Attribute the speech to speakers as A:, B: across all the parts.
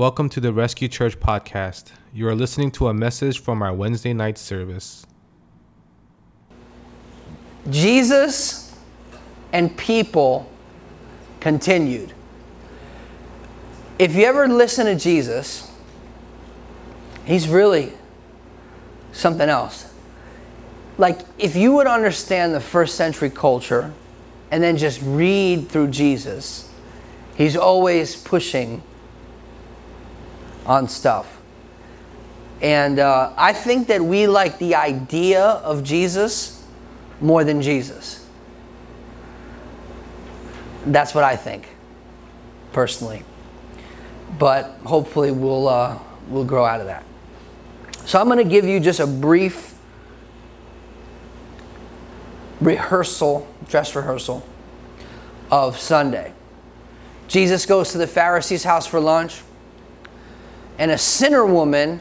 A: Welcome to the Rescue Church podcast. You are listening to a message from our Wednesday night service.
B: Jesus and people continued. If you ever listen to Jesus, he's really something else. Like, if you would understand the first century culture and then just read through Jesus, he's always pushing on stuff. And uh, I think that we like the idea of Jesus more than Jesus. That's what I think, personally. But hopefully, we'll, uh, we'll grow out of that. So, I'm going to give you just a brief rehearsal, dress rehearsal of Sunday. Jesus goes to the Pharisee's house for lunch, and a sinner woman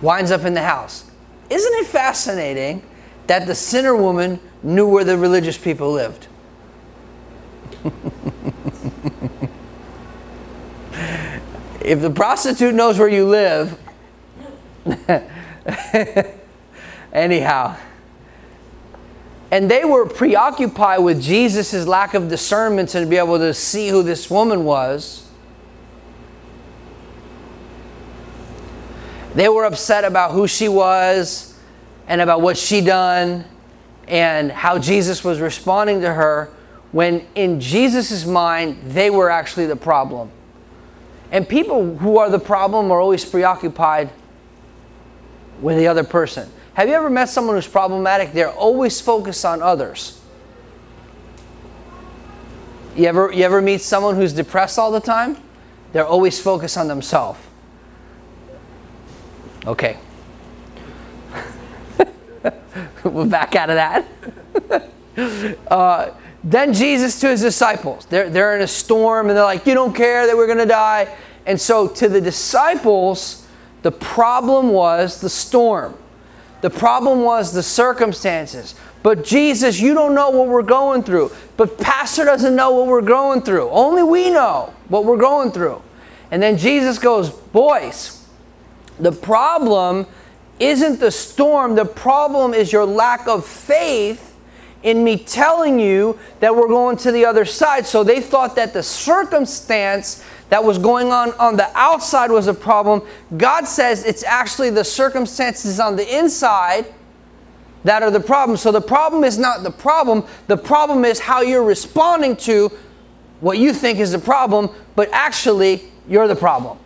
B: winds up in the house. Isn't it fascinating that the sinner woman knew where the religious people lived? if the prostitute knows where you live, anyhow. And they were preoccupied with Jesus' lack of discernment to be able to see who this woman was. They were upset about who she was and about what she done and how Jesus was responding to her when in Jesus' mind they were actually the problem. And people who are the problem are always preoccupied with the other person. Have you ever met someone who's problematic? They're always focused on others. You ever, you ever meet someone who's depressed all the time? They're always focused on themselves. Okay. We're back out of that. uh, then Jesus to his disciples. They're, they're in a storm and they're like, You don't care that we're going to die. And so to the disciples, the problem was the storm. The problem was the circumstances. But Jesus, you don't know what we're going through. But Pastor doesn't know what we're going through. Only we know what we're going through. And then Jesus goes, Boys, the problem isn't the storm, the problem is your lack of faith in me telling you that we're going to the other side. So they thought that the circumstance that was going on on the outside was a problem. God says it's actually the circumstances on the inside that are the problem. So the problem is not the problem, the problem is how you're responding to what you think is the problem, but actually you're the problem.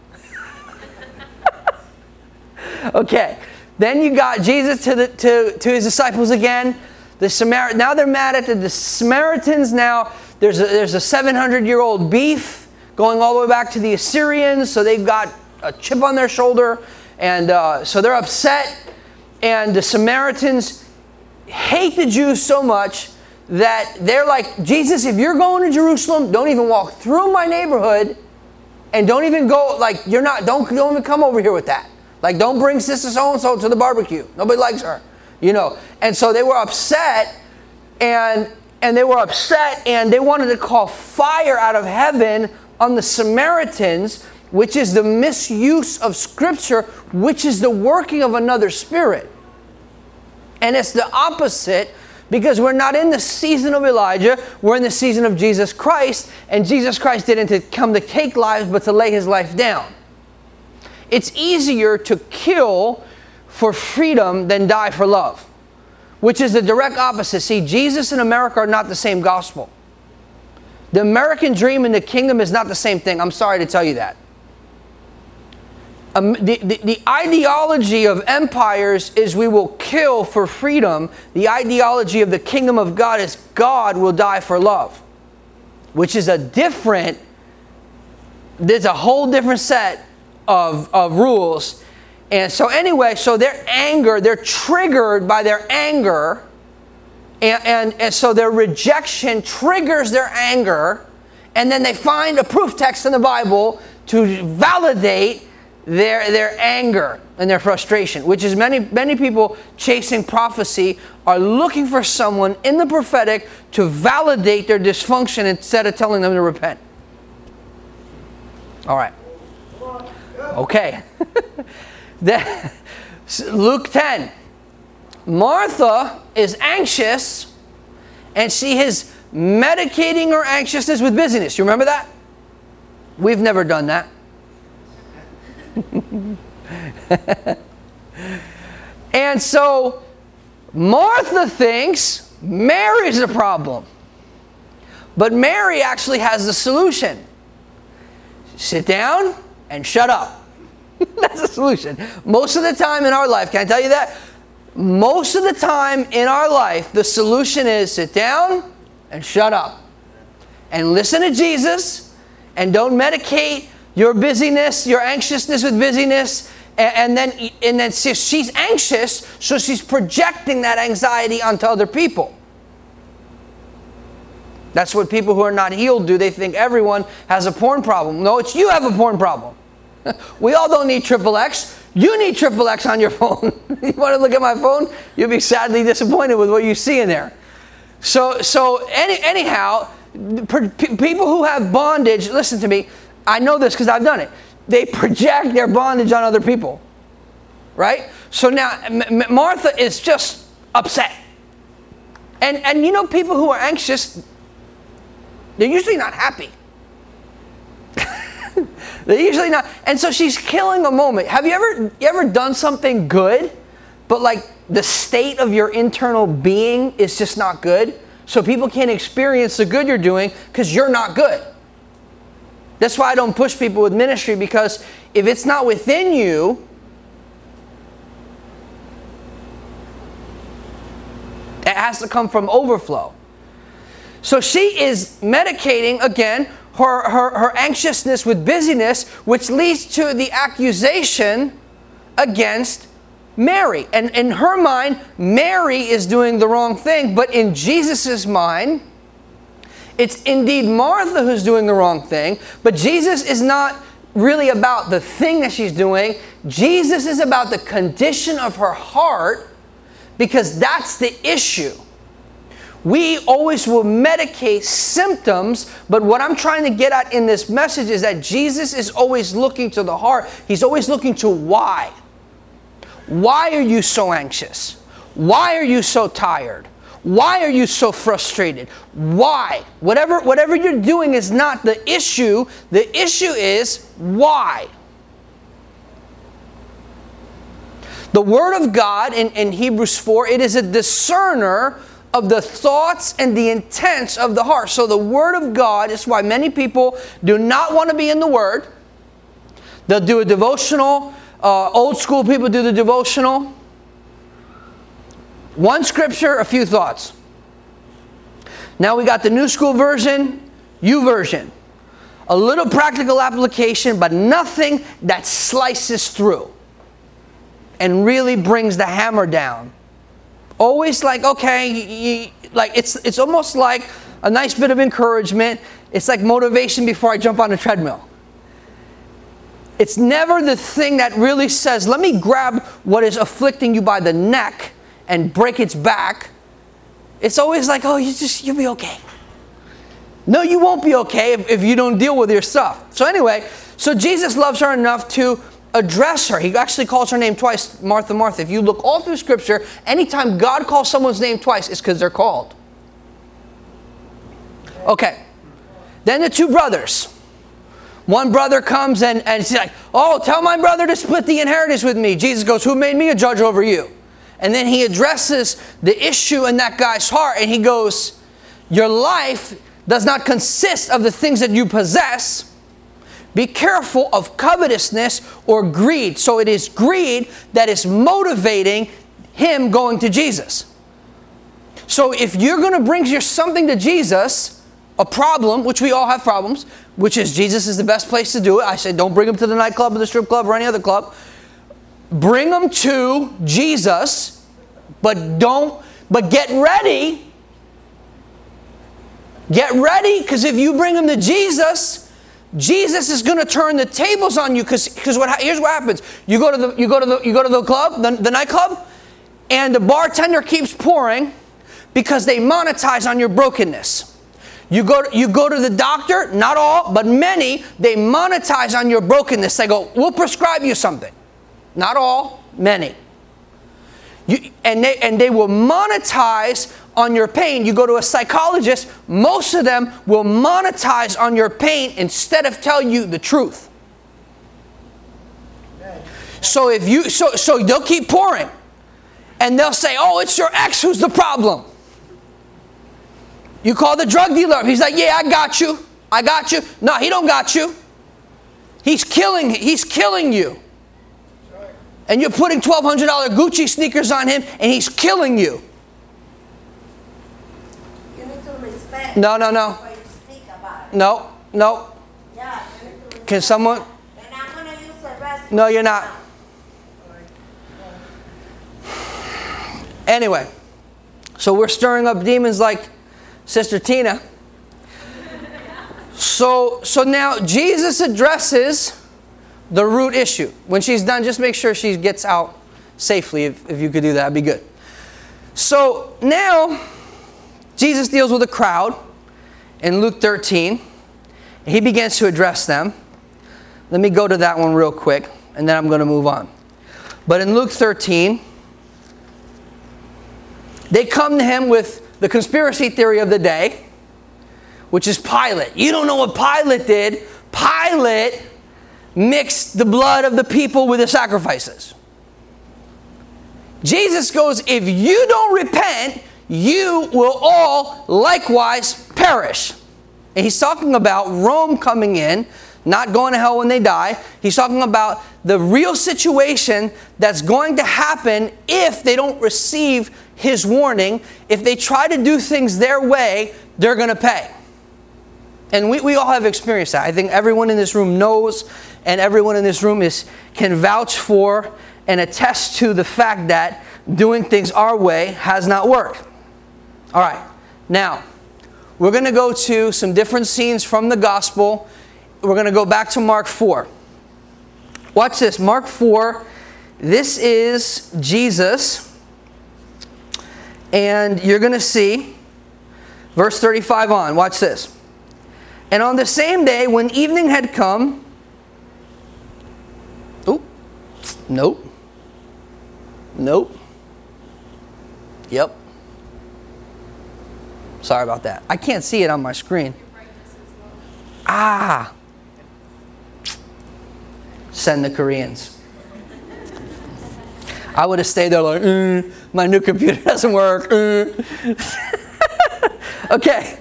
B: Okay. Then you got Jesus to, the, to, to his disciples again. The Samar- now they're mad at the, the Samaritans. Now there's a, there's a 700 year old beef going all the way back to the Assyrians. So they've got a chip on their shoulder. And uh, so they're upset. And the Samaritans hate the Jews so much that they're like, Jesus, if you're going to Jerusalem, don't even walk through my neighborhood. And don't even go, like, you're not, don't, don't even come over here with that. Like, don't bring sister so and so to the barbecue. Nobody likes her, you know. And so they were upset, and and they were upset, and they wanted to call fire out of heaven on the Samaritans, which is the misuse of Scripture, which is the working of another spirit. And it's the opposite because we're not in the season of Elijah, we're in the season of Jesus Christ, and Jesus Christ didn't come to take lives, but to lay his life down. It's easier to kill for freedom than die for love, which is the direct opposite. See, Jesus and America are not the same gospel. The American dream and the kingdom is not the same thing. I'm sorry to tell you that. Um, the, the, the, ideology of empires is we will kill for freedom. The ideology of the kingdom of God is God will die for love, which is a different, there's a whole different set of, of rules. And so, anyway, so their anger, they're triggered by their anger. And, and, and so their rejection triggers their anger. And then they find a proof text in the Bible to validate their, their anger and their frustration, which is many, many people chasing prophecy are looking for someone in the prophetic to validate their dysfunction instead of telling them to repent. All right. Okay. Luke 10. Martha is anxious and she is medicating her anxiousness with busyness. You remember that? We've never done that. and so Martha thinks Mary's the problem. But Mary actually has the solution. Sit down and shut up. That's the solution. Most of the time in our life, can I tell you that? Most of the time in our life, the solution is sit down and shut up. And listen to Jesus and don't medicate your busyness, your anxiousness with busyness. And, then, and then she's anxious, so she's projecting that anxiety onto other people. That's what people who are not healed do. They think everyone has a porn problem. No, it's you have a porn problem. we all don't need triple X. You need triple X on your phone. you want to look at my phone? You'll be sadly disappointed with what you see in there. So, so any, anyhow, people who have bondage, listen to me, I know this because I've done it. They project their bondage on other people. Right? So now M- Martha is just upset. And, and you know, people who are anxious, they're usually not happy. They're usually not. And so she's killing a moment. Have you ever, you ever done something good, but like the state of your internal being is just not good? So people can't experience the good you're doing because you're not good. That's why I don't push people with ministry because if it's not within you, it has to come from overflow. So she is medicating again her, her, her anxiousness with busyness, which leads to the accusation against Mary. And in her mind, Mary is doing the wrong thing, but in Jesus' mind, it's indeed Martha who's doing the wrong thing, but Jesus is not really about the thing that she's doing. Jesus is about the condition of her heart because that's the issue. We always will medicate symptoms, but what I'm trying to get at in this message is that Jesus is always looking to the heart. He's always looking to why. Why are you so anxious? Why are you so tired? Why are you so frustrated? Why? Whatever, whatever you're doing is not the issue. The issue is why. The Word of God in, in Hebrews 4, it is a discerner of the thoughts and the intents of the heart. So the Word of God is why many people do not want to be in the Word. They'll do a devotional. Uh, old school people do the devotional. One scripture, a few thoughts. Now we got the new school version, YouVersion. A little practical application, but nothing that slices through and really brings the hammer down always like okay you, like it's it's almost like a nice bit of encouragement. It's like motivation before i jump on the treadmill. It's never the thing that really says let me grab what is afflicting you by the neck and break its back. It's always like oh you just you'll be okay. No you won't be okay if, if you don't deal with your stuff. So anyway so jesus loves her enough to address her. He actually calls her name twice, Martha, Martha. If you look all through Scripture, anytime God calls someone's name twice, it's because they're called. Okay. Then the two brothers. One brother comes and, and he's like, Oh, tell my brother to split the inheritance with me. Jesus goes, Who made me a judge over you? And then he addresses the issue in that guy's heart and he goes, Your life does not consist of the things that you possess be careful of covetousness or greed. So it is greed that is motivating him going to Jesus. So if you're going to bring your something to Jesus, a problem, which we all have problems, which is Jesus is the best place to do it. I said, don't bring them to the nightclub or the strip club or any other club. Bring them to Jesus, but don't, but get ready. Get ready, because if you bring them to Jesus, Jesus is going to turn the tables on you because what here's what happens. You go to the you go to the you go to the club, the, the nightclub, and the bartender keeps pouring because they monetize on your brokenness. You go, to, you go to the doctor, not all, but many, they monetize on your brokenness. They go, we'll prescribe you something. Not all, many. You, and, they, and they will monetize on your pain. You go to a psychologist, most of them will monetize on your pain instead of tell you the truth. So if you so so they'll keep pouring. And they'll say, "Oh, it's your ex who's the problem." You call the drug dealer. He's like, "Yeah, I got you. I got you." No, he don't got you. He's killing he's killing you. And you're putting $1200 Gucci sneakers on him and he's killing you.
C: You need to respect.
B: No, no, no. No, no. Can someone
C: the.
B: No, you're not. Anyway, so we're stirring up demons like Sister Tina. So, so now Jesus addresses the root issue. When she's done, just make sure she gets out safely. If, if you could do that, that'd be good. So now, Jesus deals with a crowd in Luke 13. He begins to address them. Let me go to that one real quick, and then I'm going to move on. But in Luke 13, they come to him with the conspiracy theory of the day, which is Pilate. You don't know what Pilate did. Pilate mixed the blood of the people with the sacrifices. Jesus goes, If you don't repent, you will all likewise perish. And he's talking about Rome coming in, not going to hell when they die. He's talking about the real situation that's going to happen if they don't receive his warning. If they try to do things their way, they're going to pay. And we, we all have experienced that. I think everyone in this room knows, and everyone in this room is, can vouch for and attest to the fact that doing things our way has not worked. All right, now we're going to go to some different scenes from the gospel. We're going to go back to Mark 4. Watch this Mark 4. This is Jesus. And you're going to see verse 35 on. Watch this. And on the same day, when evening had come, oh, nope, nope, yep. Sorry about that. I can't see it on my screen. Ah, send the Koreans. I would have stayed there like, "Mm, my new computer doesn't work. mm." okay.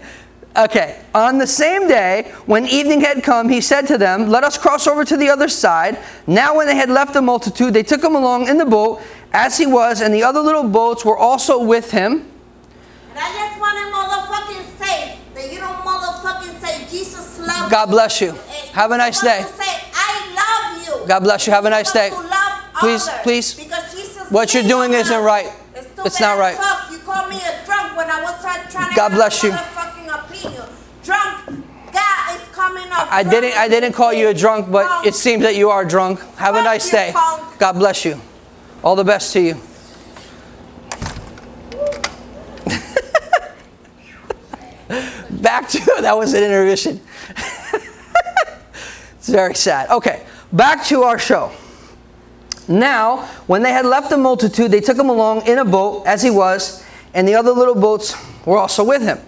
B: Okay, on the same day, when evening had come, he said to them, Let us cross over to the other side. Now, when they had left the multitude, they took him along in the boat as he was, and the other little boats were also with him.
C: I just want to motherfucking say that you don't motherfucking say Jesus loves
B: God bless you.
C: you.
B: Have a nice day.
C: say, I love you.
B: God bless you. Have a nice day.
C: supposed to love
B: Please, please.
C: Because Jesus
B: What you're doing isn't right.
C: It's,
B: It's not right.
C: Fuck. You called me a drunk when I was trying, trying to
B: God bless you.
C: Drunk. God is coming up.
B: I didn't I didn't call you a drunk, but it seems that you are drunk. Have a nice day. God bless you. All the best to you. Back to that was an intermission. it's very sad. Okay, back to our show. Now, when they had left the multitude, they took him along in a boat as he was, and the other little boats were also with him.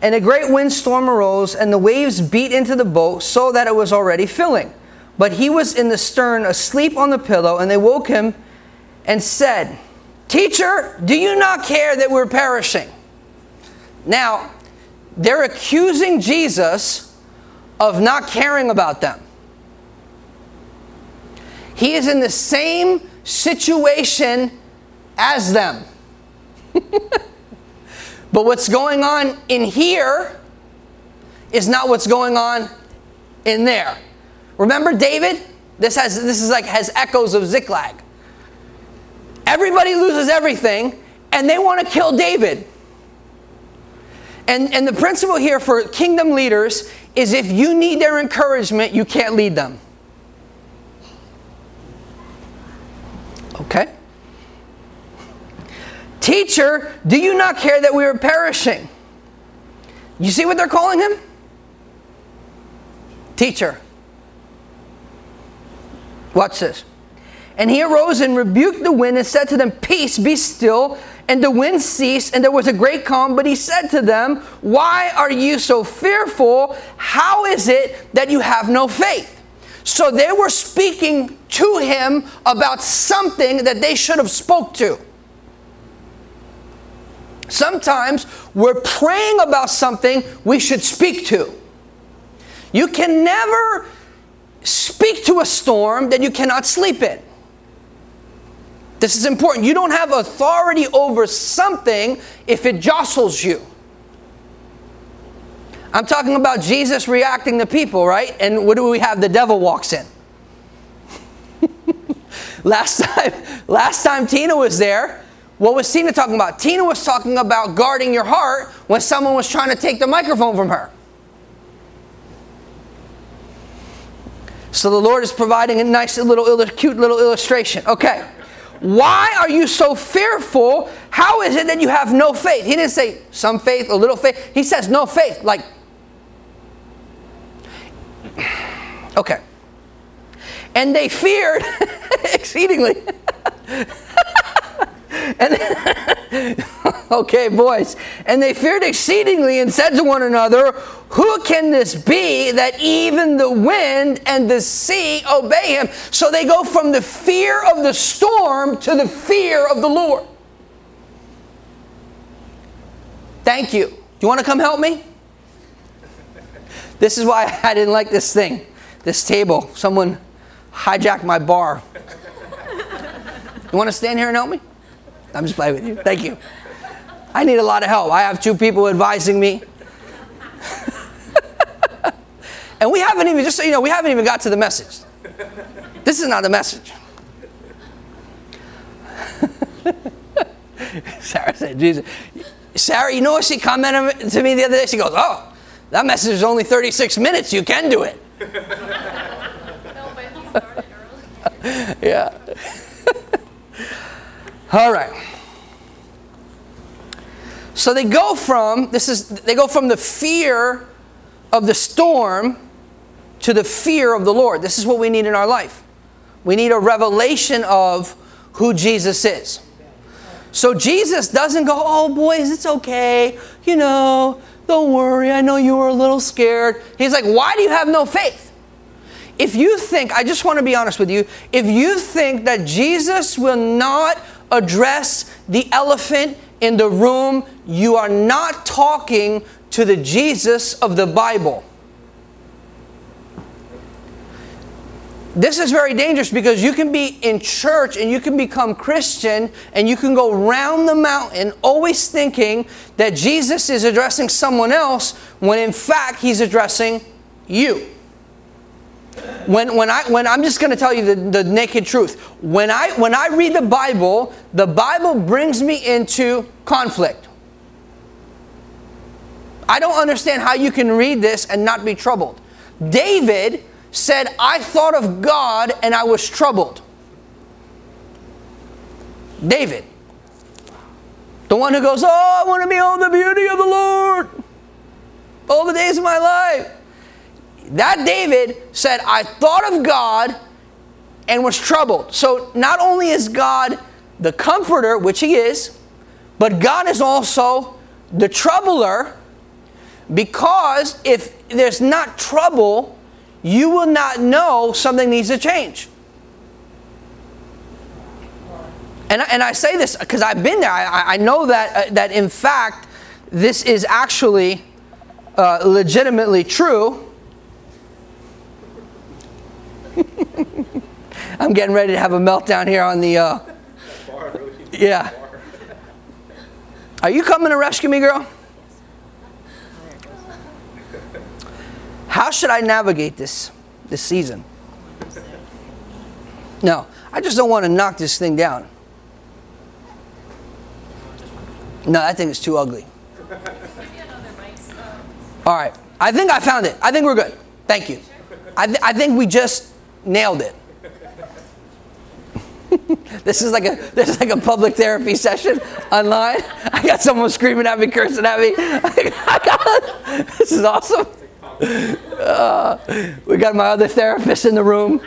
B: And a great windstorm arose, and the waves beat into the boat so that it was already filling. But he was in the stern, asleep on the pillow, and they woke him and said, Teacher, do you not care that we're perishing? Now, they're accusing Jesus of not caring about them. He is in the same situation as them. but what's going on in here is not what's going on in there. Remember David? This has this is like has echoes of Ziklag. Everybody loses everything and they want to kill David. And, and the principle here for kingdom leaders is if you need their encouragement, you can't lead them. Okay? Teacher, do you not care that we are perishing? You see what they're calling him? Teacher. Watch this. And he arose and rebuked the wind and said to them, Peace, be still. And the wind ceased, and there was a great calm. But he said to them, Why are you so fearful? How is it that you have no faith? So they were speaking to him about something that they should have spoke to. Sometimes we're praying about something we should speak to. You can never speak to a storm that you cannot sleep in. This is important. You don't have authority over something if it jostles you. I'm talking about Jesus reacting to people, right? And what do we have? The devil walks in. last time, last time Tina was there, what was Tina talking about? Tina was talking about guarding your heart when someone was trying to take the microphone from her. So the Lord is providing a nice little, cute little illustration. Okay. Why are you so fearful? How is it that you have no faith? He didn't say some faith, a little faith. He says no faith. Like, okay. And they feared exceedingly. and okay, boys. And they feared exceedingly and said to one another, Who can this be that even the wind and the sea obey him? So they go from the fear of the storm to the fear of the Lord. Thank you. Do you want to come help me? This is why I didn't like this thing, this table. Someone hijacked my bar. You want to stand here and help me? I'm just playing with you. Thank you. I need a lot of help. I have two people advising me. and we haven't even, just so you know, we haven't even got to the message. This is not the message. Sarah said, Jesus. Sarah, you know what she commented to me the other day? She goes, Oh, that message is only 36 minutes. You can do it. yeah. All right. So they go from this is they go from the fear of the storm to the fear of the Lord. This is what we need in our life. We need a revelation of who Jesus is. So Jesus doesn't go, "Oh boys, it's okay. You know, don't worry. I know you were a little scared." He's like, "Why do you have no faith?" If you think, I just want to be honest with you, if you think that Jesus will not address the elephant in the room, you are not talking to the Jesus of the Bible. This is very dangerous because you can be in church and you can become Christian and you can go round the mountain always thinking that Jesus is addressing someone else when in fact he's addressing you. When, when, I, when I'm just going to tell you the, the naked truth. When I, when I read the Bible, the Bible brings me into conflict. I don't understand how you can read this and not be troubled. David said, I thought of God and I was troubled. David. The one who goes, Oh, I want to behold the beauty of the Lord all the days of my life. That David said, I thought of God and was troubled. So not only is God the comforter, which he is, but God is also the troubler because if there's not trouble, you will not know something needs to change. And, and I say this because I've been there. I, I know that, uh, that in fact, this is actually uh, legitimately true. I'm getting ready to have a meltdown here on the. Uh, yeah. Are you coming to rescue me, girl? How should I navigate this this season? No, I just don't want to knock this thing down. No, I think it's too ugly. All right, I think I found it. I think we're good. Thank you. I, th- I think we just nailed it. this is like a this is like a public therapy session online. I got someone screaming at me, cursing at me. this is awesome. Uh, we got my other therapist in the room.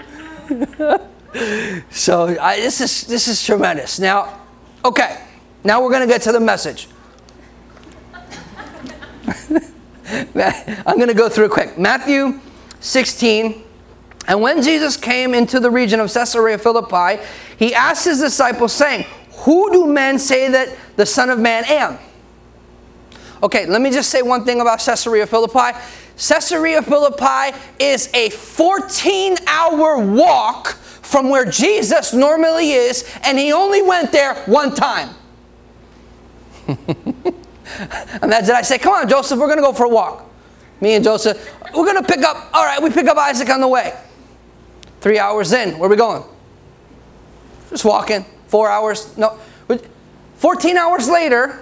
B: so I, this is this is tremendous. Now, okay, now we're to get to the message. I'm to go through quick. Matthew 16. And when Jesus came into the region of Caesarea Philippi, he asked his disciples, saying, Who do men say that the Son of Man am? Okay, let me just say one thing about Caesarea Philippi. Caesarea Philippi is a 14 hour walk from where Jesus normally is, and he only went there one time. Imagine I say, Come on, Joseph, we're going to go for a walk. Me and Joseph, we're going to pick up, all right, we pick up Isaac on the way. Three hours in, where are we going? Just walking. Four hours, no. 14 hours later,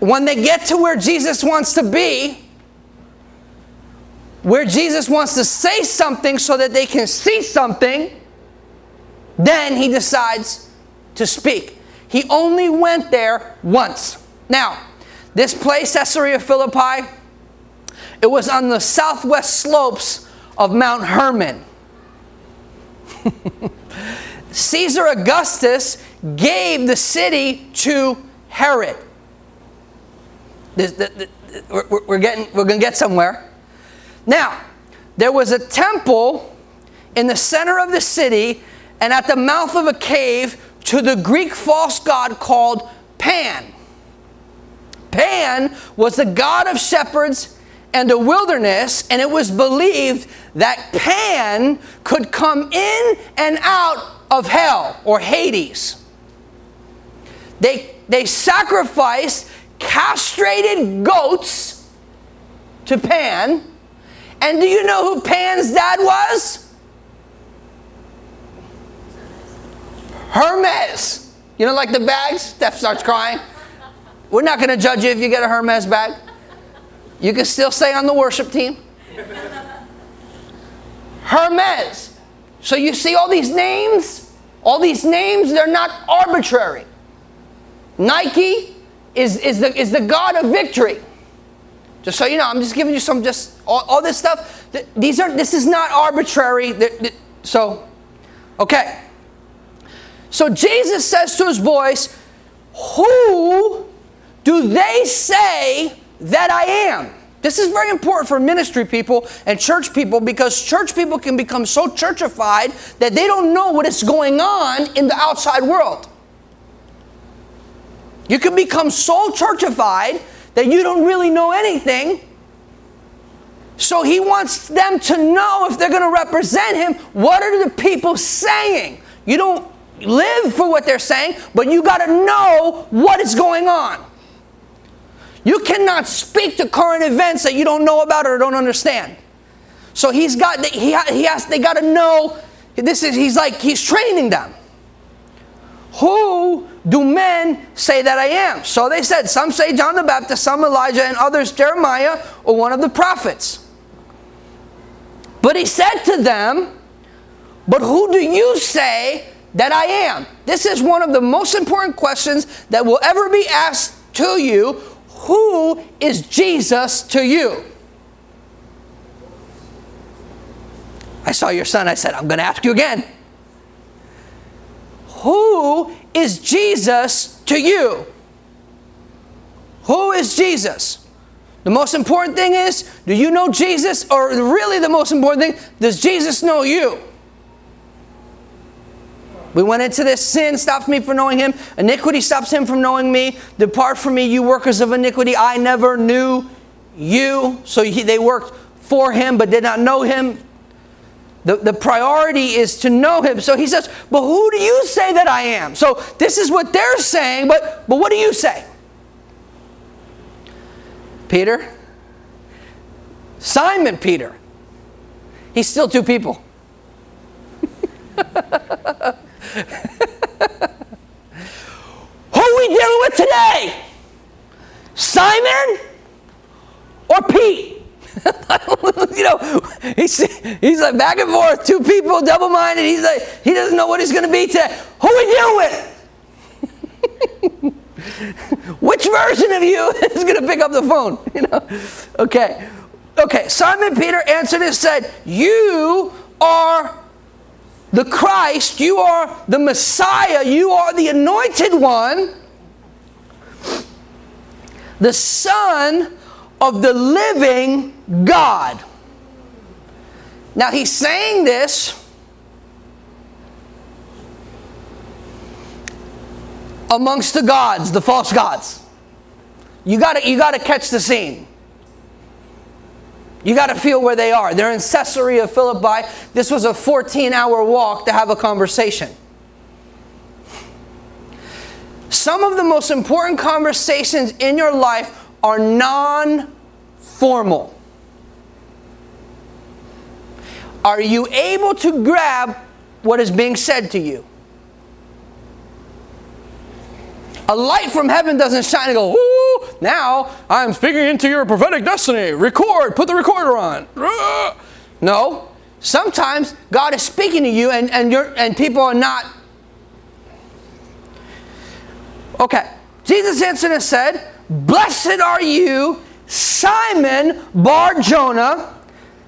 B: when they get to where Jesus wants to be, where Jesus wants to say something so that they can see something, then he decides to speak. He only went there once. Now, this place, Caesarea Philippi, it was on the southwest slopes of Mount Hermon. Caesar Augustus gave the city to Herod. The, the, we're, we're, getting, we're going to get somewhere. Now, there was a temple in the center of the city and at the mouth of a cave to the Greek false god called Pan. Pan was the god of shepherds and the wilderness, and it was believed that Pan could come in and out of hell or Hades. They, they sacrificed castrated goats to Pan. And do you know who Pan's dad was? Hermes. You know, like the bags? Steph starts crying. We're not going to judge you if you get a Hermes bag. You can still stay on the worship team. Hermes. So you see all these names? All these names, they're not arbitrary. Nike is, is, the, is the God of victory. Just so you know, I'm just giving you some, just all, all this stuff. These are, this is not arbitrary. So, okay. So Jesus says to his boys, Who do they say that I am? This is very important for ministry people and church people because church people can become so churchified that they don't know what is going on in the outside world. You can become so churchified that you don't really know anything. So he wants them to know if they're going to represent him, what are the people saying? You don't live for what they're saying, but you got to know what is going on. You cannot speak to current events that you don't know about or don't understand. So he's got he, he has they got to know this is he's like he's training them. Who do men say that I am? So they said, some say John the Baptist, some Elijah, and others Jeremiah or one of the prophets. But he said to them, But who do you say that I am? This is one of the most important questions that will ever be asked to you. Who is Jesus to you? I saw your son. I said, I'm going to ask you again. Who is Jesus to you? Who is Jesus? The most important thing is do you know Jesus? Or really, the most important thing, does Jesus know you? We went into this sin stops me from knowing him. Iniquity stops him from knowing me. Depart from me, you workers of iniquity. I never knew you. So he, they worked for him but did not know him. The, the priority is to know him. So he says, But who do you say that I am? So this is what they're saying, but, but what do you say? Peter? Simon Peter. He's still two people. Who are we dealing with today? Simon or Pete? you know, he's, he's like back and forth, two people, double minded. He's like, he doesn't know what he's going to be today. Who are we dealing with? Which version of you is going to pick up the phone? You know? Okay. Okay. Simon Peter answered and said, You are the Christ, you are the Messiah, you are the anointed one, the Son of the living God. Now he's saying this amongst the gods, the false gods. You gotta, you gotta catch the scene. You got to feel where they are. They're in Caesarea Philippi. This was a 14 hour walk to have a conversation. Some of the most important conversations in your life are non formal. Are you able to grab what is being said to you? A light from heaven doesn't shine and go, now I'm speaking into your prophetic destiny. Record, put the recorder on. No. Sometimes God is speaking to you and, and, you're, and people are not. Okay. Jesus answered and said, Blessed are you, Simon Bar Jonah,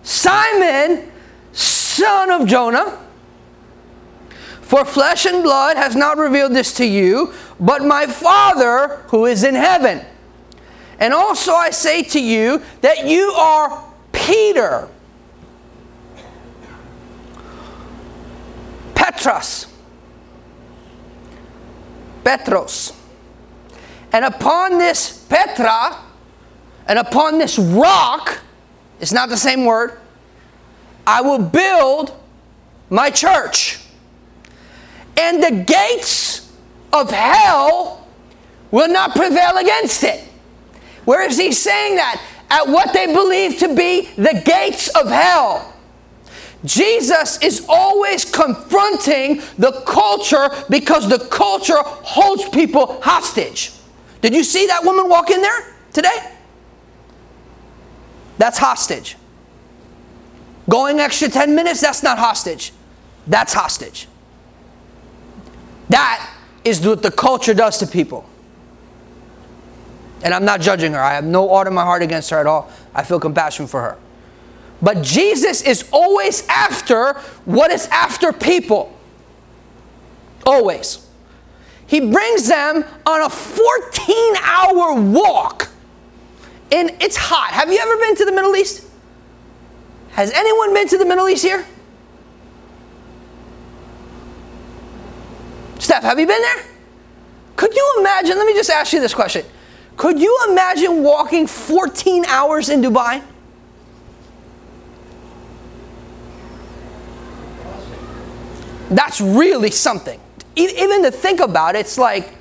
B: Simon, son of Jonah. For flesh and blood has not revealed this to you, but my Father who is in heaven. And also I say to you that you are Peter, Petros, Petros. And upon this Petra, and upon this rock, it's not the same word, I will build my church. And the gates of hell will not prevail against it. Where is he saying that? At what they believe to be the gates of hell. Jesus is always confronting the culture because the culture holds people hostage. Did you see that woman walk in there today? That's hostage. Going extra 10 minutes, that's not hostage. That's hostage. That is what the culture does to people. And I'm not judging her. I have no art in my heart against her at all. I feel compassion for her. But Jesus is always after what is after people. Always. He brings them on a 14 hour walk. And it's hot. Have you ever been to the Middle East? Has anyone been to the Middle East here? Steph, have you been there? Could you imagine? Let me just ask you this question. Could you imagine walking 14 hours in Dubai? That's really something. Even to think about it, it's like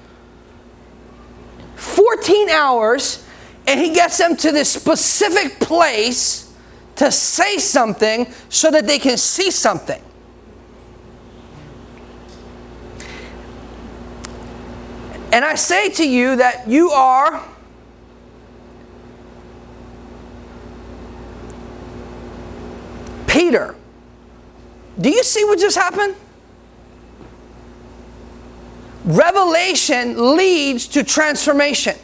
B: 14 hours, and he gets them to this specific place to say something so that they can see something. And I say to you that you are Peter. Do you see what just happened? Revelation leads to transformation.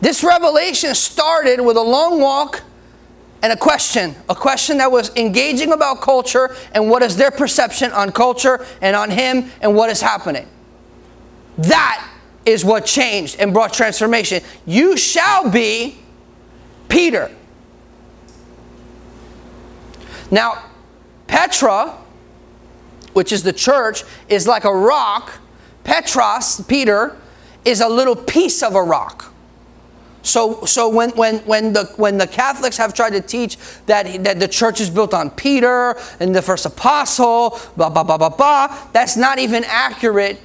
B: This revelation started with a long walk and a question, a question that was engaging about culture and what is their perception on culture and on him and what is happening. That is what changed and brought transformation. You shall be Peter. Now, Petra, which is the church, is like a rock. Petros, Peter, is a little piece of a rock. So, so when, when, when, the, when the Catholics have tried to teach that, that the church is built on Peter and the first apostle, blah, blah, blah, blah, blah, that's not even accurate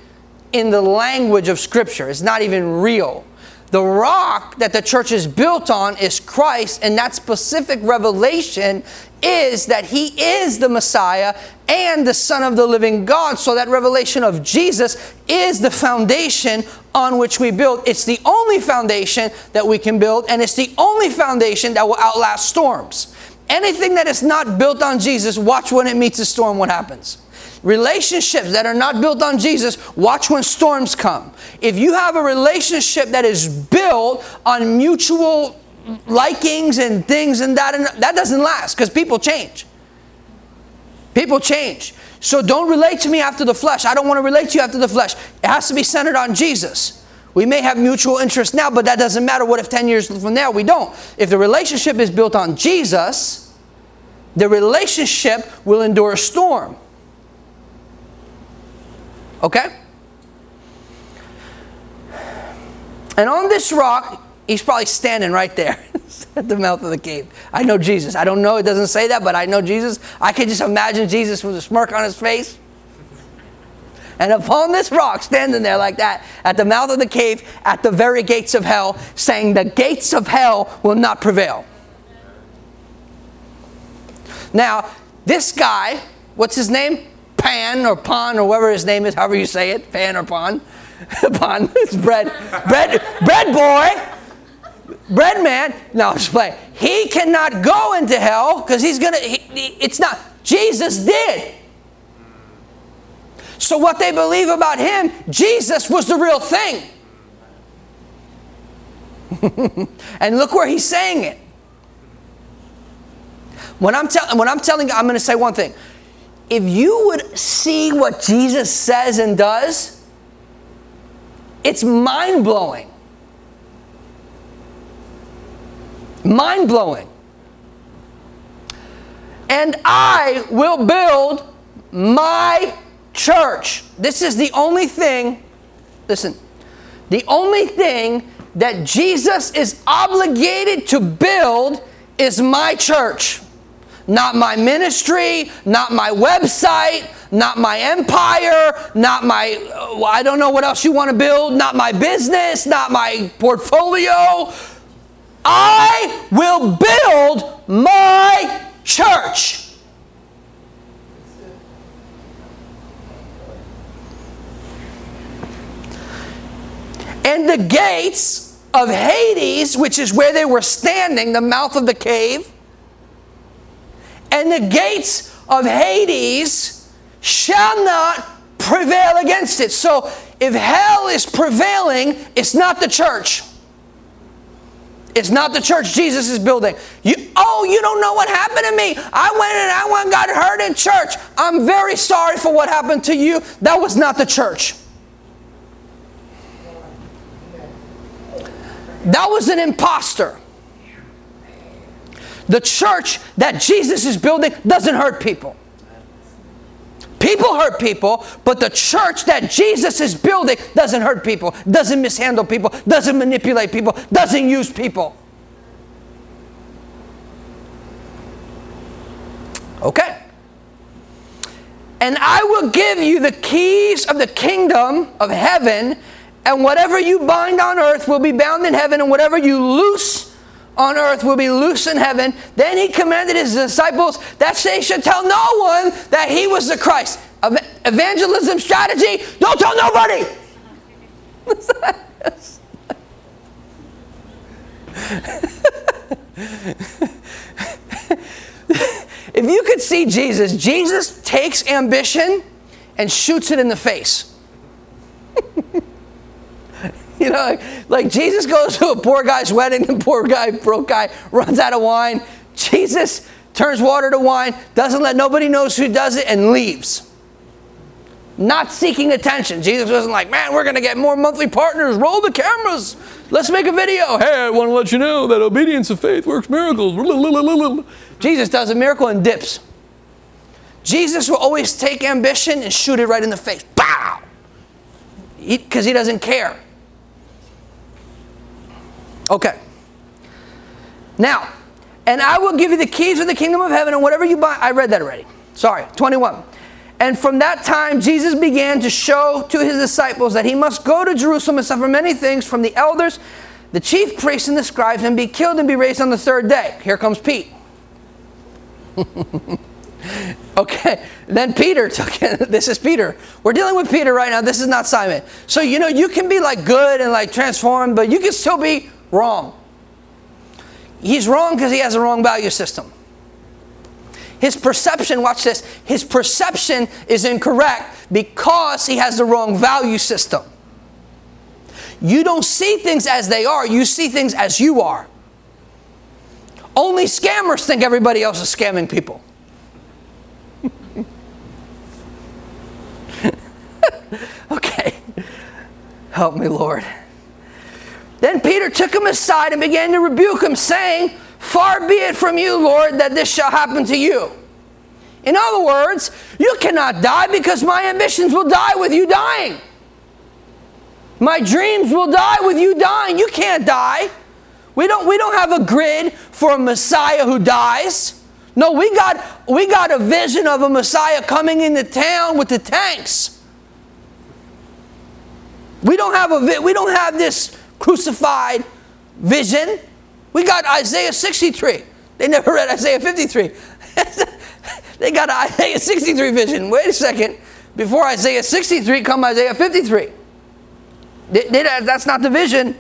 B: in the language of Scripture. It's not even real. The rock that the church is built on is Christ, and that specific revelation is that he is the Messiah and the Son of the living God. So that revelation of Jesus is the foundation on which we build. It's the only foundation that we can build, and it's the only foundation that will outlast storms. Anything that is not built on Jesus, watch when it meets a storm what happens. Relationships that are not built on Jesus, watch when storms come. If you have a relationship that is built on mutual likings and things and that, and that doesn't last because people change. People change. So don't relate to me after the flesh. I don't want to relate to you after the flesh. It has to be centered on Jesus. We may have mutual interest now, but that doesn't matter. What if 10 years from now we don't? If the relationship is built on Jesus, the relationship will endure a storm. Okay? And on this rock, he's probably standing right there at the mouth of the cave. I know Jesus. I don't know, it doesn't say that, but I know Jesus. I can just imagine Jesus with a smirk on his face. And upon this rock, standing there like that, at the mouth of the cave, at the very gates of hell, saying, The gates of hell will not prevail. Now, this guy, what's his name? Pan or Pon or whatever his name is, however you say it, Pan or Pon. Pon, it's bread. bread, bread boy, bread man. No, I'm just play. He cannot go into hell because he's gonna. He, it's not. Jesus did. So what they believe about him, Jesus was the real thing. and look where he's saying it. When I'm, tell, when I'm telling, I'm going to say one thing. If you would see what Jesus says and does, it's mind blowing. Mind blowing. And I will build my church. This is the only thing, listen, the only thing that Jesus is obligated to build is my church. Not my ministry, not my website, not my empire, not my, uh, I don't know what else you want to build, not my business, not my portfolio. I will build my church. And the gates of Hades, which is where they were standing, the mouth of the cave, and the gates of Hades shall not prevail against it. So if hell is prevailing, it's not the church. It's not the church Jesus is building. You, oh, you don't know what happened to me. I went and I went and got hurt in church. I'm very sorry for what happened to you. That was not the church. That was an impostor. The church that Jesus is building doesn't hurt people. People hurt people, but the church that Jesus is building doesn't hurt people, doesn't mishandle people, doesn't manipulate people, doesn't use people. Okay. And I will give you the keys of the kingdom of heaven, and whatever you bind on earth will be bound in heaven, and whatever you loose on earth will be loose in heaven. Then he commanded his disciples that they should tell no one that he was the Christ. Ev- evangelism strategy don't tell nobody. if you could see Jesus, Jesus takes ambition and shoots it in the face. You know, like, like, Jesus goes to a poor guy's wedding, and poor guy, broke guy, runs out of wine. Jesus turns water to wine, doesn't let nobody knows who does it, and leaves. Not seeking attention. Jesus wasn't like, man, we're going to get more monthly partners. Roll the cameras. Let's make a video. Hey, I want to let you know that obedience of faith works miracles. Jesus does a miracle and dips. Jesus will always take ambition and shoot it right in the face. Bow! Because he, he doesn't care. Okay. Now, and I will give you the keys of the kingdom of heaven, and whatever you buy, I read that already. Sorry, 21. And from that time, Jesus began to show to his disciples that he must go to Jerusalem and suffer many things from the elders the chief priests and the scribes and be killed and be raised on the third day. Here comes Pete. okay, then Peter took it. This is Peter. We're dealing with Peter right now. This is not Simon. So, you know, you can be like good and like transformed, but you can still be wrong. He's wrong because he has a wrong value system. His perception, watch this, his perception is incorrect because he has the wrong value system. You don't see things as they are, you see things as you are. Only scammers think everybody else is scamming people. okay. Help me, Lord. Then Peter took him aside and began to rebuke him, saying, Far be it from you, Lord, that this shall happen to you. In other words, you cannot die because my ambitions will die with you dying. My dreams will die with you dying. You can't die. We don't, we don't have a grid for a Messiah who dies. No, we got, we got a vision of a Messiah coming into town with the tanks. We don't have a we don't have this crucified vision. We got Isaiah 63. They never read Isaiah 53. they got Isaiah 63 vision. Wait a second. Before Isaiah 63 come Isaiah 53. They, uh, they, that's not the vision.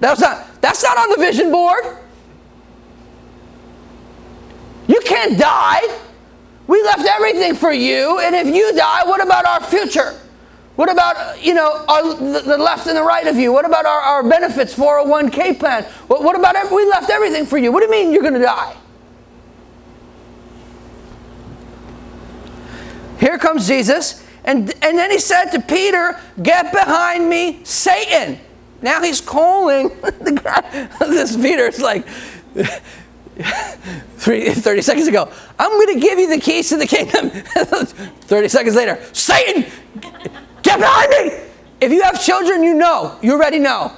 B: That's not, that's not on the vision board. You can't die. We left everything for you, and if you die, what about our future? What about, you know, our, the left and the right of you? What about our, our benefits, 401k plan? What, what about, we left everything for you. What do you mean you're going to die? Here comes Jesus, and, and then he said to Peter, Get behind me, Satan. Now he's calling the guy. This Peter is like, three, 30 seconds ago, I'm going to give you the keys to the kingdom. 30 seconds later, Satan, Get behind me! If you have children, you know. You already know.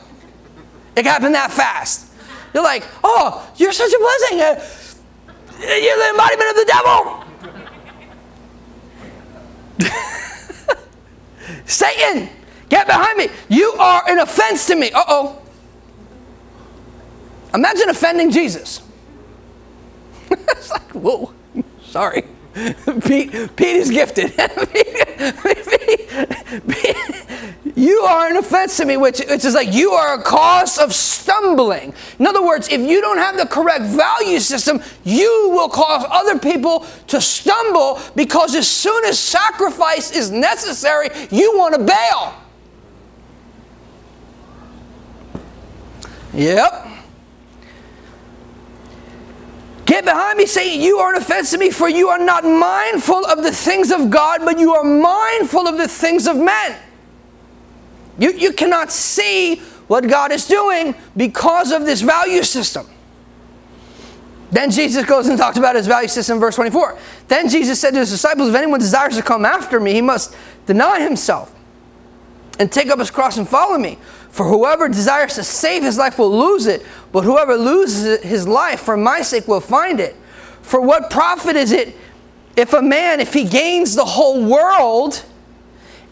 B: It happened that fast. You're like, oh, you're such a blessing. You're the embodiment of the devil. Satan, get behind me. You are an offense to me. Uh oh. Imagine offending Jesus. it's like, whoa, sorry. Pete, Pete is gifted. you are an offense to me, which, which is like you are a cause of stumbling. In other words, if you don't have the correct value system, you will cause other people to stumble because as soon as sacrifice is necessary, you want to bail. Yep. Get behind me, Satan. You are an offense to me, for you are not mindful of the things of God, but you are mindful of the things of men. You, you cannot see what God is doing because of this value system. Then Jesus goes and talks about his value system, verse 24. Then Jesus said to his disciples, If anyone desires to come after me, he must deny himself and take up his cross and follow me. For whoever desires to save his life will lose it, but whoever loses his life for my sake will find it. For what profit is it if a man, if he gains the whole world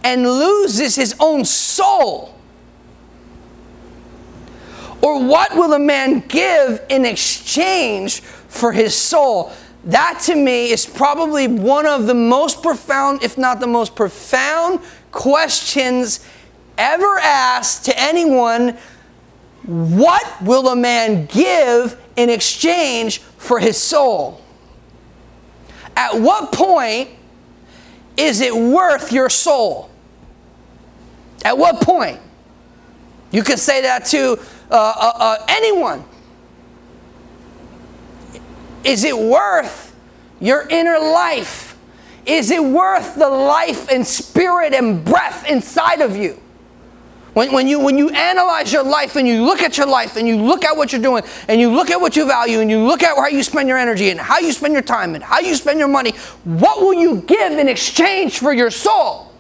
B: and loses his own soul? Or what will a man give in exchange for his soul? That to me is probably one of the most profound, if not the most profound, questions ever asked to anyone, What will a man give in exchange for his soul? At what point is it worth your soul? At what point? You can say that to uh, uh, uh, anyone. Is it worth your inner life? Is it worth the life and spirit and breath inside of you? When, when, you, when you analyze your life and you look at your life and you look at what you're doing and you look at what you value and you look at how you spend your energy and how you spend your time and how you spend your money, what will you give in exchange for your soul?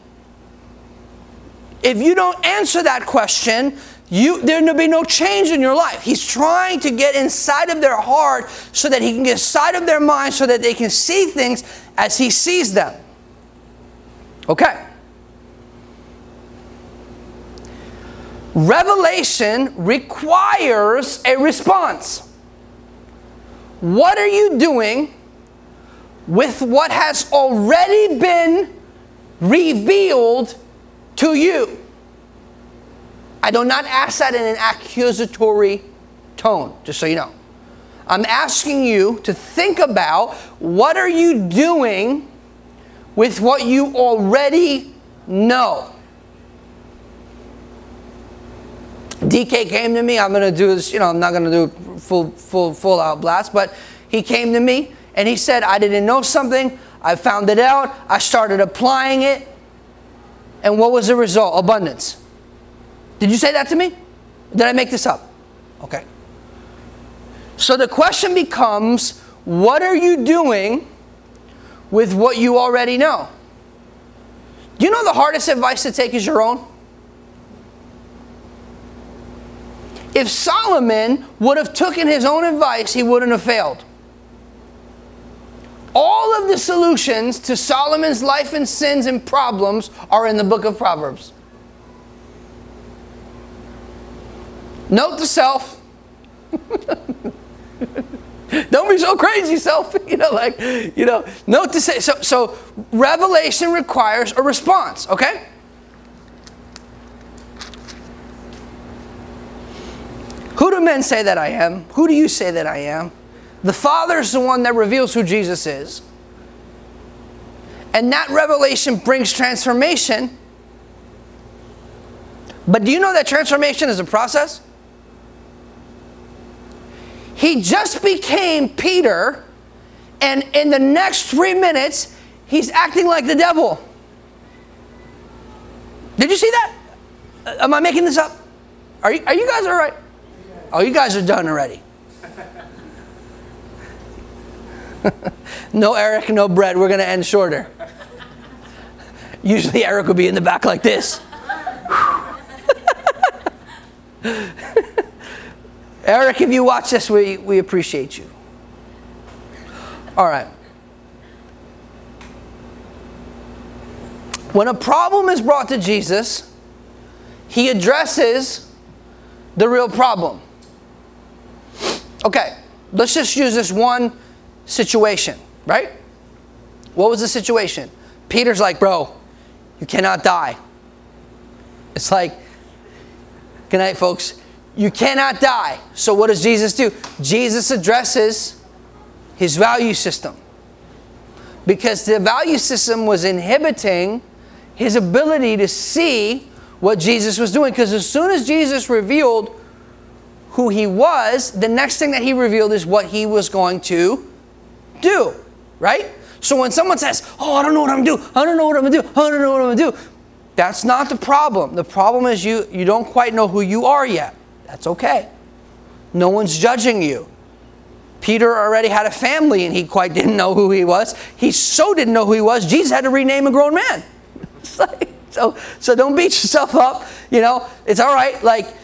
B: If you don't answer that question, you, there'll be no change in your life. He's trying to get inside of their heart so that he can get inside of their mind so that they can see things as he sees them. Okay. Revelation requires a response. What are you doing with what has already been revealed to you? I do not ask that in an accusatory tone, just so you know. I'm asking you to think about what are you doing with what you already know. DK came to me. I'm going to do this, you know, I'm not going to do full, full, full out blast, but he came to me and he said, I didn't know something. I found it out. I started applying it. And what was the result? Abundance. Did you say that to me? Did I make this up? Okay. So the question becomes what are you doing with what you already know? Do you know the hardest advice to take is your own? If Solomon would have taken his own advice, he wouldn't have failed. All of the solutions to Solomon's life and sins and problems are in the book of Proverbs. Note to self. Don't be so crazy, self. You know, like, you know, note to say. So, so revelation requires a response, okay? Who do men say that I am? Who do you say that I am? The Father is the one that reveals who Jesus is. And that revelation brings transformation. But do you know that transformation is a process? He just became Peter, and in the next three minutes, he's acting like the devil. Did you see that? Uh, am I making this up? Are you, are you guys all right? Oh, you guys are done already. no Eric, no Brett. We're going to end shorter. Usually Eric would be in the back like this. Eric, if you watch this, we, we appreciate you. All right. When a problem is brought to Jesus, he addresses the real problem. Okay, let's just use this one situation, right? What was the situation? Peter's like, bro, you cannot die. It's like, good night, folks. You cannot die. So, what does Jesus do? Jesus addresses his value system. Because the value system was inhibiting his ability to see what Jesus was doing. Because as soon as Jesus revealed who he was, the next thing that he revealed is what he was going to do. Right? So when someone says, Oh, I don't know what I'm gonna do, I don't know what I'm gonna do, I don't know what I'm gonna do, that's not the problem. The problem is you, you don't quite know who you are yet. That's okay. No one's judging you. Peter already had a family and he quite didn't know who he was. He so didn't know who he was, Jesus had to rename a grown man. so, so don't beat yourself up. You know, it's all right. Like,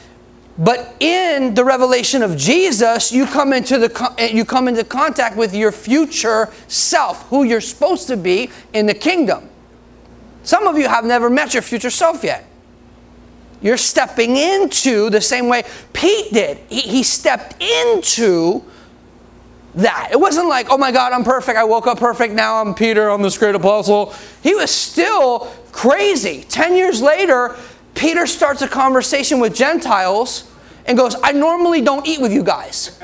B: but in the revelation of Jesus, you come into the eh, you come into contact with your future self, who you're supposed to be in the kingdom. Some of you have never met your future self yet. You're stepping into the same way Pete did. He, he stepped into that. It wasn't like, oh my God, I'm perfect. I woke up perfect. Now I'm Peter. I'm this great apostle. He was still crazy. Ten years later, Peter starts a conversation with Gentiles and goes, I normally don't eat with you guys.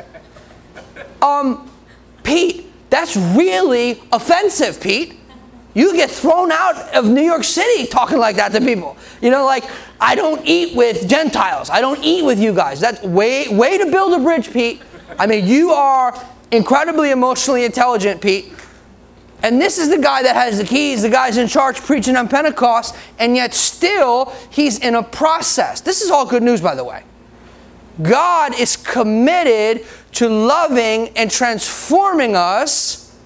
B: Um, Pete, that's really offensive, Pete. You get thrown out of New York City talking like that to people. You know, like, I don't eat with Gentiles. I don't eat with you guys. That's way, way to build a bridge, Pete. I mean, you are incredibly emotionally intelligent, Pete. And this is the guy that has the keys, the guy's in charge preaching on Pentecost, and yet still he's in a process. This is all good news, by the way. God is committed to loving and transforming us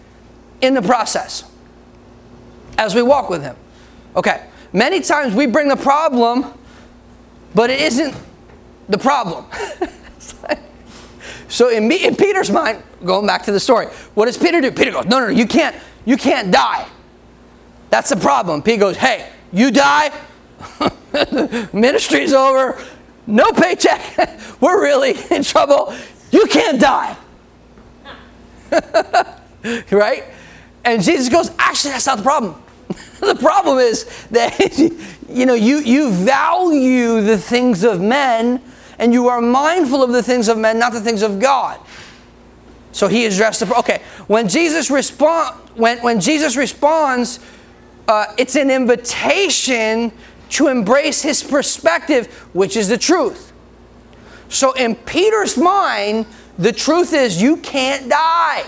B: in the process as we walk with Him. Okay, many times we bring the problem, but it isn't the problem. so in, me, in Peter's mind, going back to the story, what does Peter do? Peter goes, no, no, no, you can't, you can't die. That's the problem. Peter goes, hey, you die, ministry's over, no paycheck. We're really in trouble. You can't die. right? And Jesus goes, actually, that's not the problem. the problem is that you know you, you value the things of men and you are mindful of the things of men, not the things of God. So he addressed the okay. When Jesus respond when, when Jesus responds, uh, it's an invitation to embrace his perspective, which is the truth. So in Peter's mind, the truth is you can't die.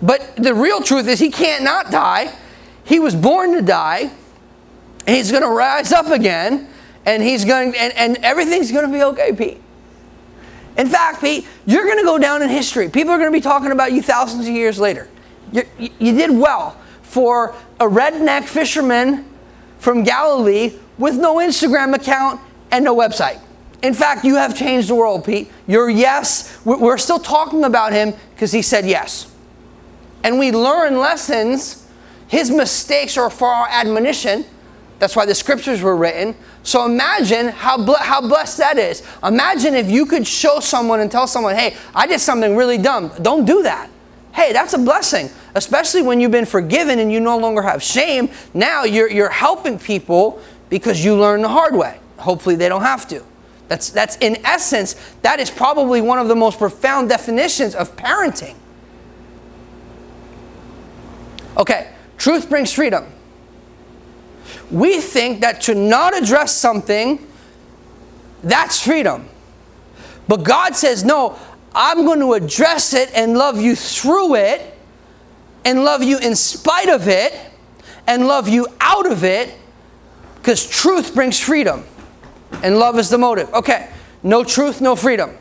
B: But the real truth is he can't not die. He was born to die. And he's going to rise up again. And he's going and, and everything's going to be okay, Pete. In fact, Pete, you're going to go down in history. People are going to be talking about you thousands of years later. You, you did well for a redneck fisherman from Galilee with no Instagram account and no website. In fact, you have changed the world, Pete. Your yes, we're still talking about him because he said yes. And we learn lessons. His mistakes are for our admonition. That's why the scriptures were written. So imagine how, how blessed that is. Imagine if you could show someone and tell someone, hey, I did something really dumb. Don't do that. Hey, that's a blessing, especially when you've been forgiven and you no longer have shame. Now you're, you're helping people because you learn the hard way. Hopefully, they don't have to. That's, that's in essence, that is probably one of the most profound definitions of parenting. Okay, truth brings freedom. We think that to not address something, that's freedom. But God says, no, I'm going to address it and love you through it, and love you in spite of it, and love you out of it, because truth brings freedom, and love is the motive. Okay, no truth, no freedom.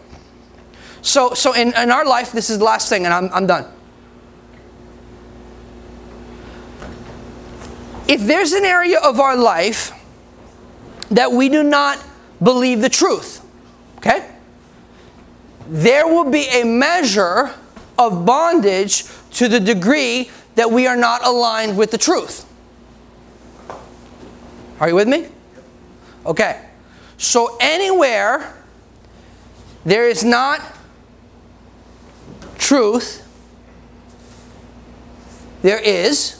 B: So, so in, in our life, this is the last thing, and I'm, I'm done. If there's an area of our life that we do not believe the truth, okay? there will be a measure of bondage to the degree that we are not aligned with the truth. Are you with me? Okay. So, anywhere there is not truth, there is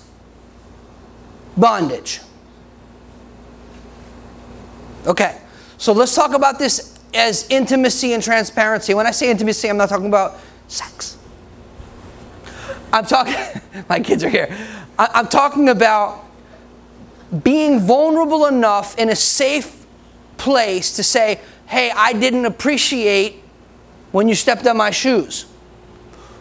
B: bondage. Okay. So, let's talk about this as intimacy and transparency. When I say intimacy, I'm not talking about sex. I'm talking, my kids are here. I, am talking about being vulnerable enough in a safe place to say, hey, I didn't appreciate when you stepped on my shoes.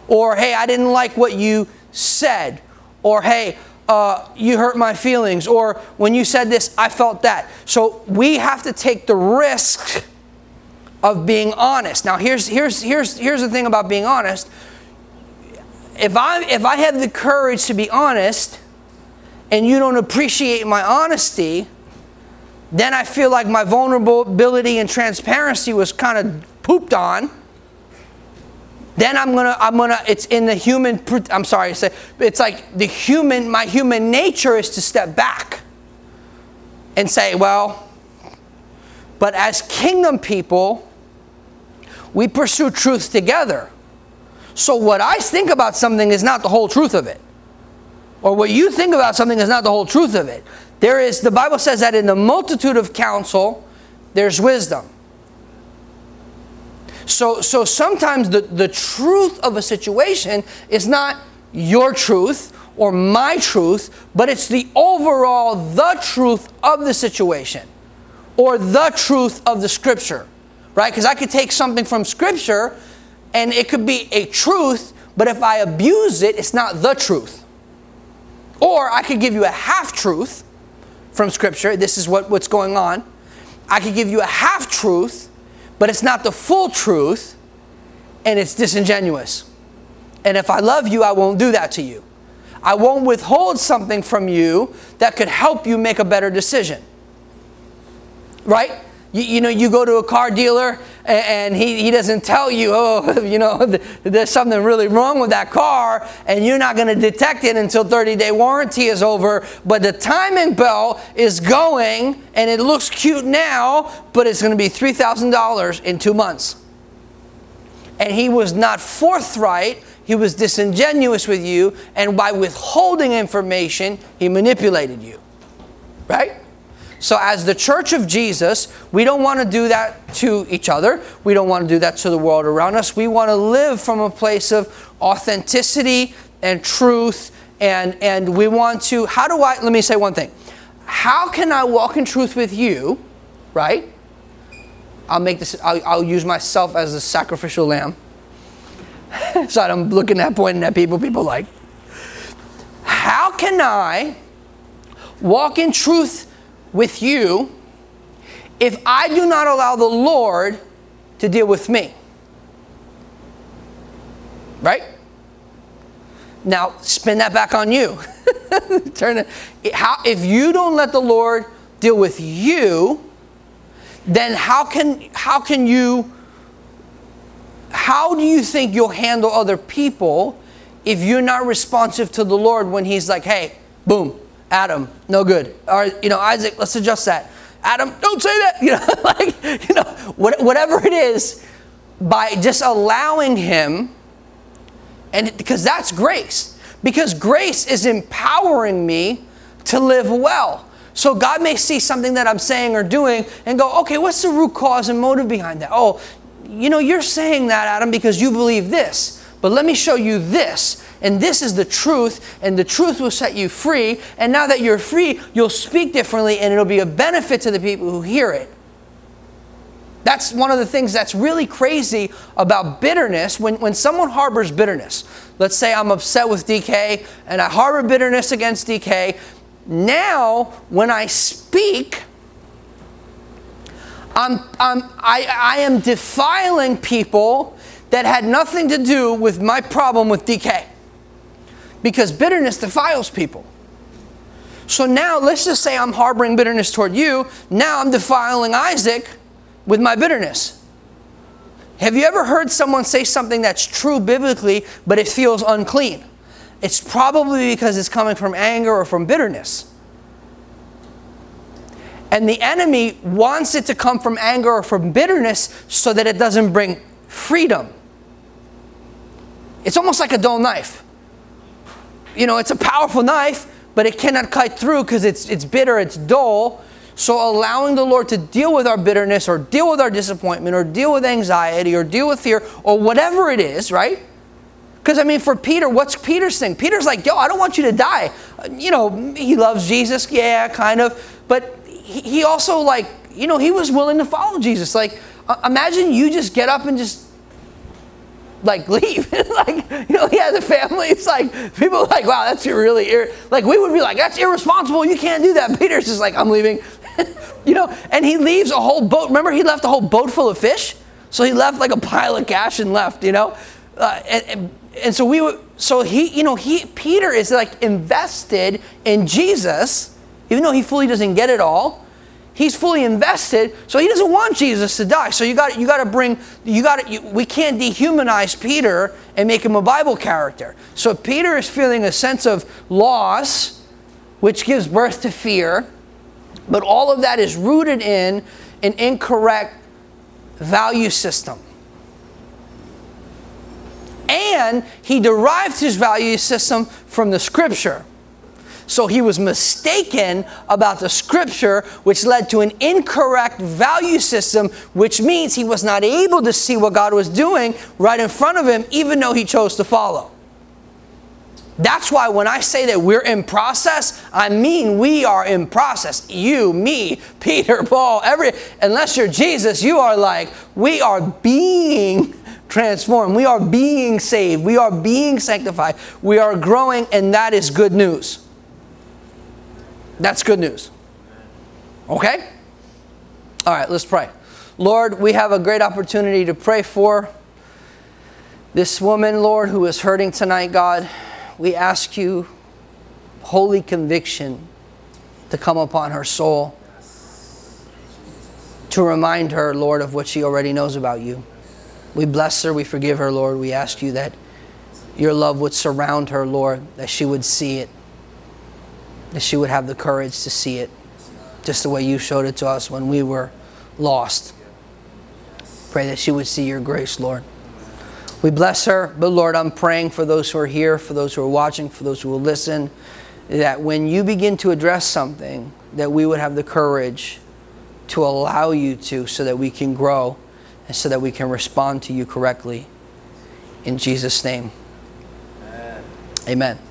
B: Or, hey, I didn't like what you said. Or, hey, uh, you hurt my feelings. Or, when you said this, I felt that. So, we have to take the risk of being honest. Now here's here's here's here's the thing about being honest. If I if I have the courage to be honest and you don't appreciate my honesty, then I feel like my vulnerability and transparency was kind of pooped on. Then I'm gonna, I'm gonna, it's in the human, I'm sorry, it's like the human, my human nature is to step back and say, well, but as kingdom people, we pursue truth together. So, what I think about something is not the whole truth of it. Or what you think about something is not the whole truth of it. There is, the Bible says that in the multitude of counsel, there's wisdom. So, so sometimes the, the truth of a situation is not your truth or my truth, but it's the overall, the truth of the situation or the truth of the scripture right? Because I could take something from Scripture and it could be a truth, but if I abuse it, it's not the truth. Or I could give you a half truth from Scripture. This is what, what's going on. I could give you a half truth, but it's not the full truth, and it's disingenuous. And if I love you, I won't do that to you. I won't withhold something from you that could help you make a better decision. Right? You, you know, you go to a car dealer and, and he, he doesn't tell you, oh, you know, th- there's something really wrong with that car, and you're not going to detect it until 30 day warranty is over. But the timing belt is going, and it looks cute now, but it's going to be $3,000 in two months. And he was not forthright, he was disingenuous with you, and by withholding information, he manipulated you. Right? So, as the church of Jesus, we don't want to do that to each other. We don't want to do that to the world around us. We want to live from a place of authenticity and truth. And, and we want to, how do I, let me say one thing. How can I walk in truth with you, right? I'll make this, I'll, I'll use myself as a sacrificial lamb. so I'm looking at, pointing at people, people like, how can I walk in truth with you if I do not allow the Lord to deal with me. Right? Now, spin that back on you. Turn it. How, if you don't let the Lord deal with you, then how can how can you how do you think you'll handle other people if you're not responsive to the Lord when He's like, hey, boom, Adam, no good. Or, you know, Isaac, let's adjust that. Adam, don't say that. You know, like, you know, whatever it is, by just allowing him, and because that's grace. Because grace is empowering me to live well. So God may see something that I'm saying or doing and go, okay, what's the root cause and motive behind that? Oh, you know, you're saying that, Adam, because you believe this. But let me show you this. And this is the truth, and the truth will set you free. And now that you're free, you'll speak differently, and it'll be a benefit to the people who hear it. That's one of the things that's really crazy about bitterness. When, when someone harbors bitterness, let's say I'm upset with DK and I harbor bitterness against DK. Now, when I speak, I'm, I'm, I, I am defiling people that had nothing to do with my problem with DK because bitterness defiles people. So now, let's just say I'm harboring bitterness toward you. Now I'm defiling Isaac with my bitterness. Have you ever heard someone say something that's true biblically, but it feels unclean? It's probably because it's coming from anger or from bitterness. And the enemy wants it to come from anger or from bitterness so that it doesn't bring freedom. It's almost like a dull knife you know, it's a powerful knife, but it cannot cut through because it's, it's bitter, it's dull. So allowing the Lord to deal with our bitterness or deal with our disappointment or deal with anxiety or deal with fear or whatever it is, right? Because I mean, for Peter, what's Peter's thing? Peter's like, yo, I don't want you to die. You know, he loves Jesus, yeah, kind of. But he also, like, you know, he was willing to follow Jesus. Like, imagine you just get up and just like leave. like, you know, he has a family. It's like people are like, wow, that's really ir-. like we would be like, that's irresponsible. You can't do that. Peter's just like, I'm leaving. you know, and he leaves a whole boat. Remember, he left a whole boat full of fish. So he left like a pile of cash and left. You know, uh, and, and, so we were. So he, you know, he Peter is like invested in Jesus, even though he fully doesn't get it all he's fully invested so he doesn't want jesus to die. So you got you got to bring you got to we can't dehumanize peter and make him a bible character. So peter is feeling a sense of loss which gives birth to fear but all of that is rooted in an incorrect value system. And he derived his value system from the scripture so he was mistaken about the scripture, which led to an incorrect value system, which means he was not able to see what God was doing right in front of him, even though he chose to follow. That's why when I say that we're in process, I mean we are in process. You, me, Peter, Paul, every unless you're Jesus, you are like we are being transformed. We are being saved. We are being sanctified. We are growing and that is good news. That's good news. Okay? All right, let's pray. Lord, we have a great opportunity to pray for this woman, Lord, who is hurting tonight, God. We ask you holy conviction to come upon her soul, to remind her, Lord, of what she already knows about you. We bless her, we forgive her, Lord. We ask you that your love would surround her, Lord, that she would see it, that she would have the courage to see it, just the way you showed it to us when we were lost. Pray that she would see your grace, Lord. We bless her, but Lord, I'm praying for those who are here, for those who are watching, for those who will listen, that when you begin to address something, that we would have the courage to allow you to so that we can grow and so that we can respond to you correctly. In Jesus' name. Amen. Amen.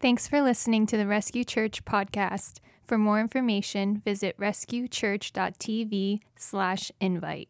D: Thanks for listening to the Rescue Church podcast. For more information, visit rescuechurch.tv slash invite.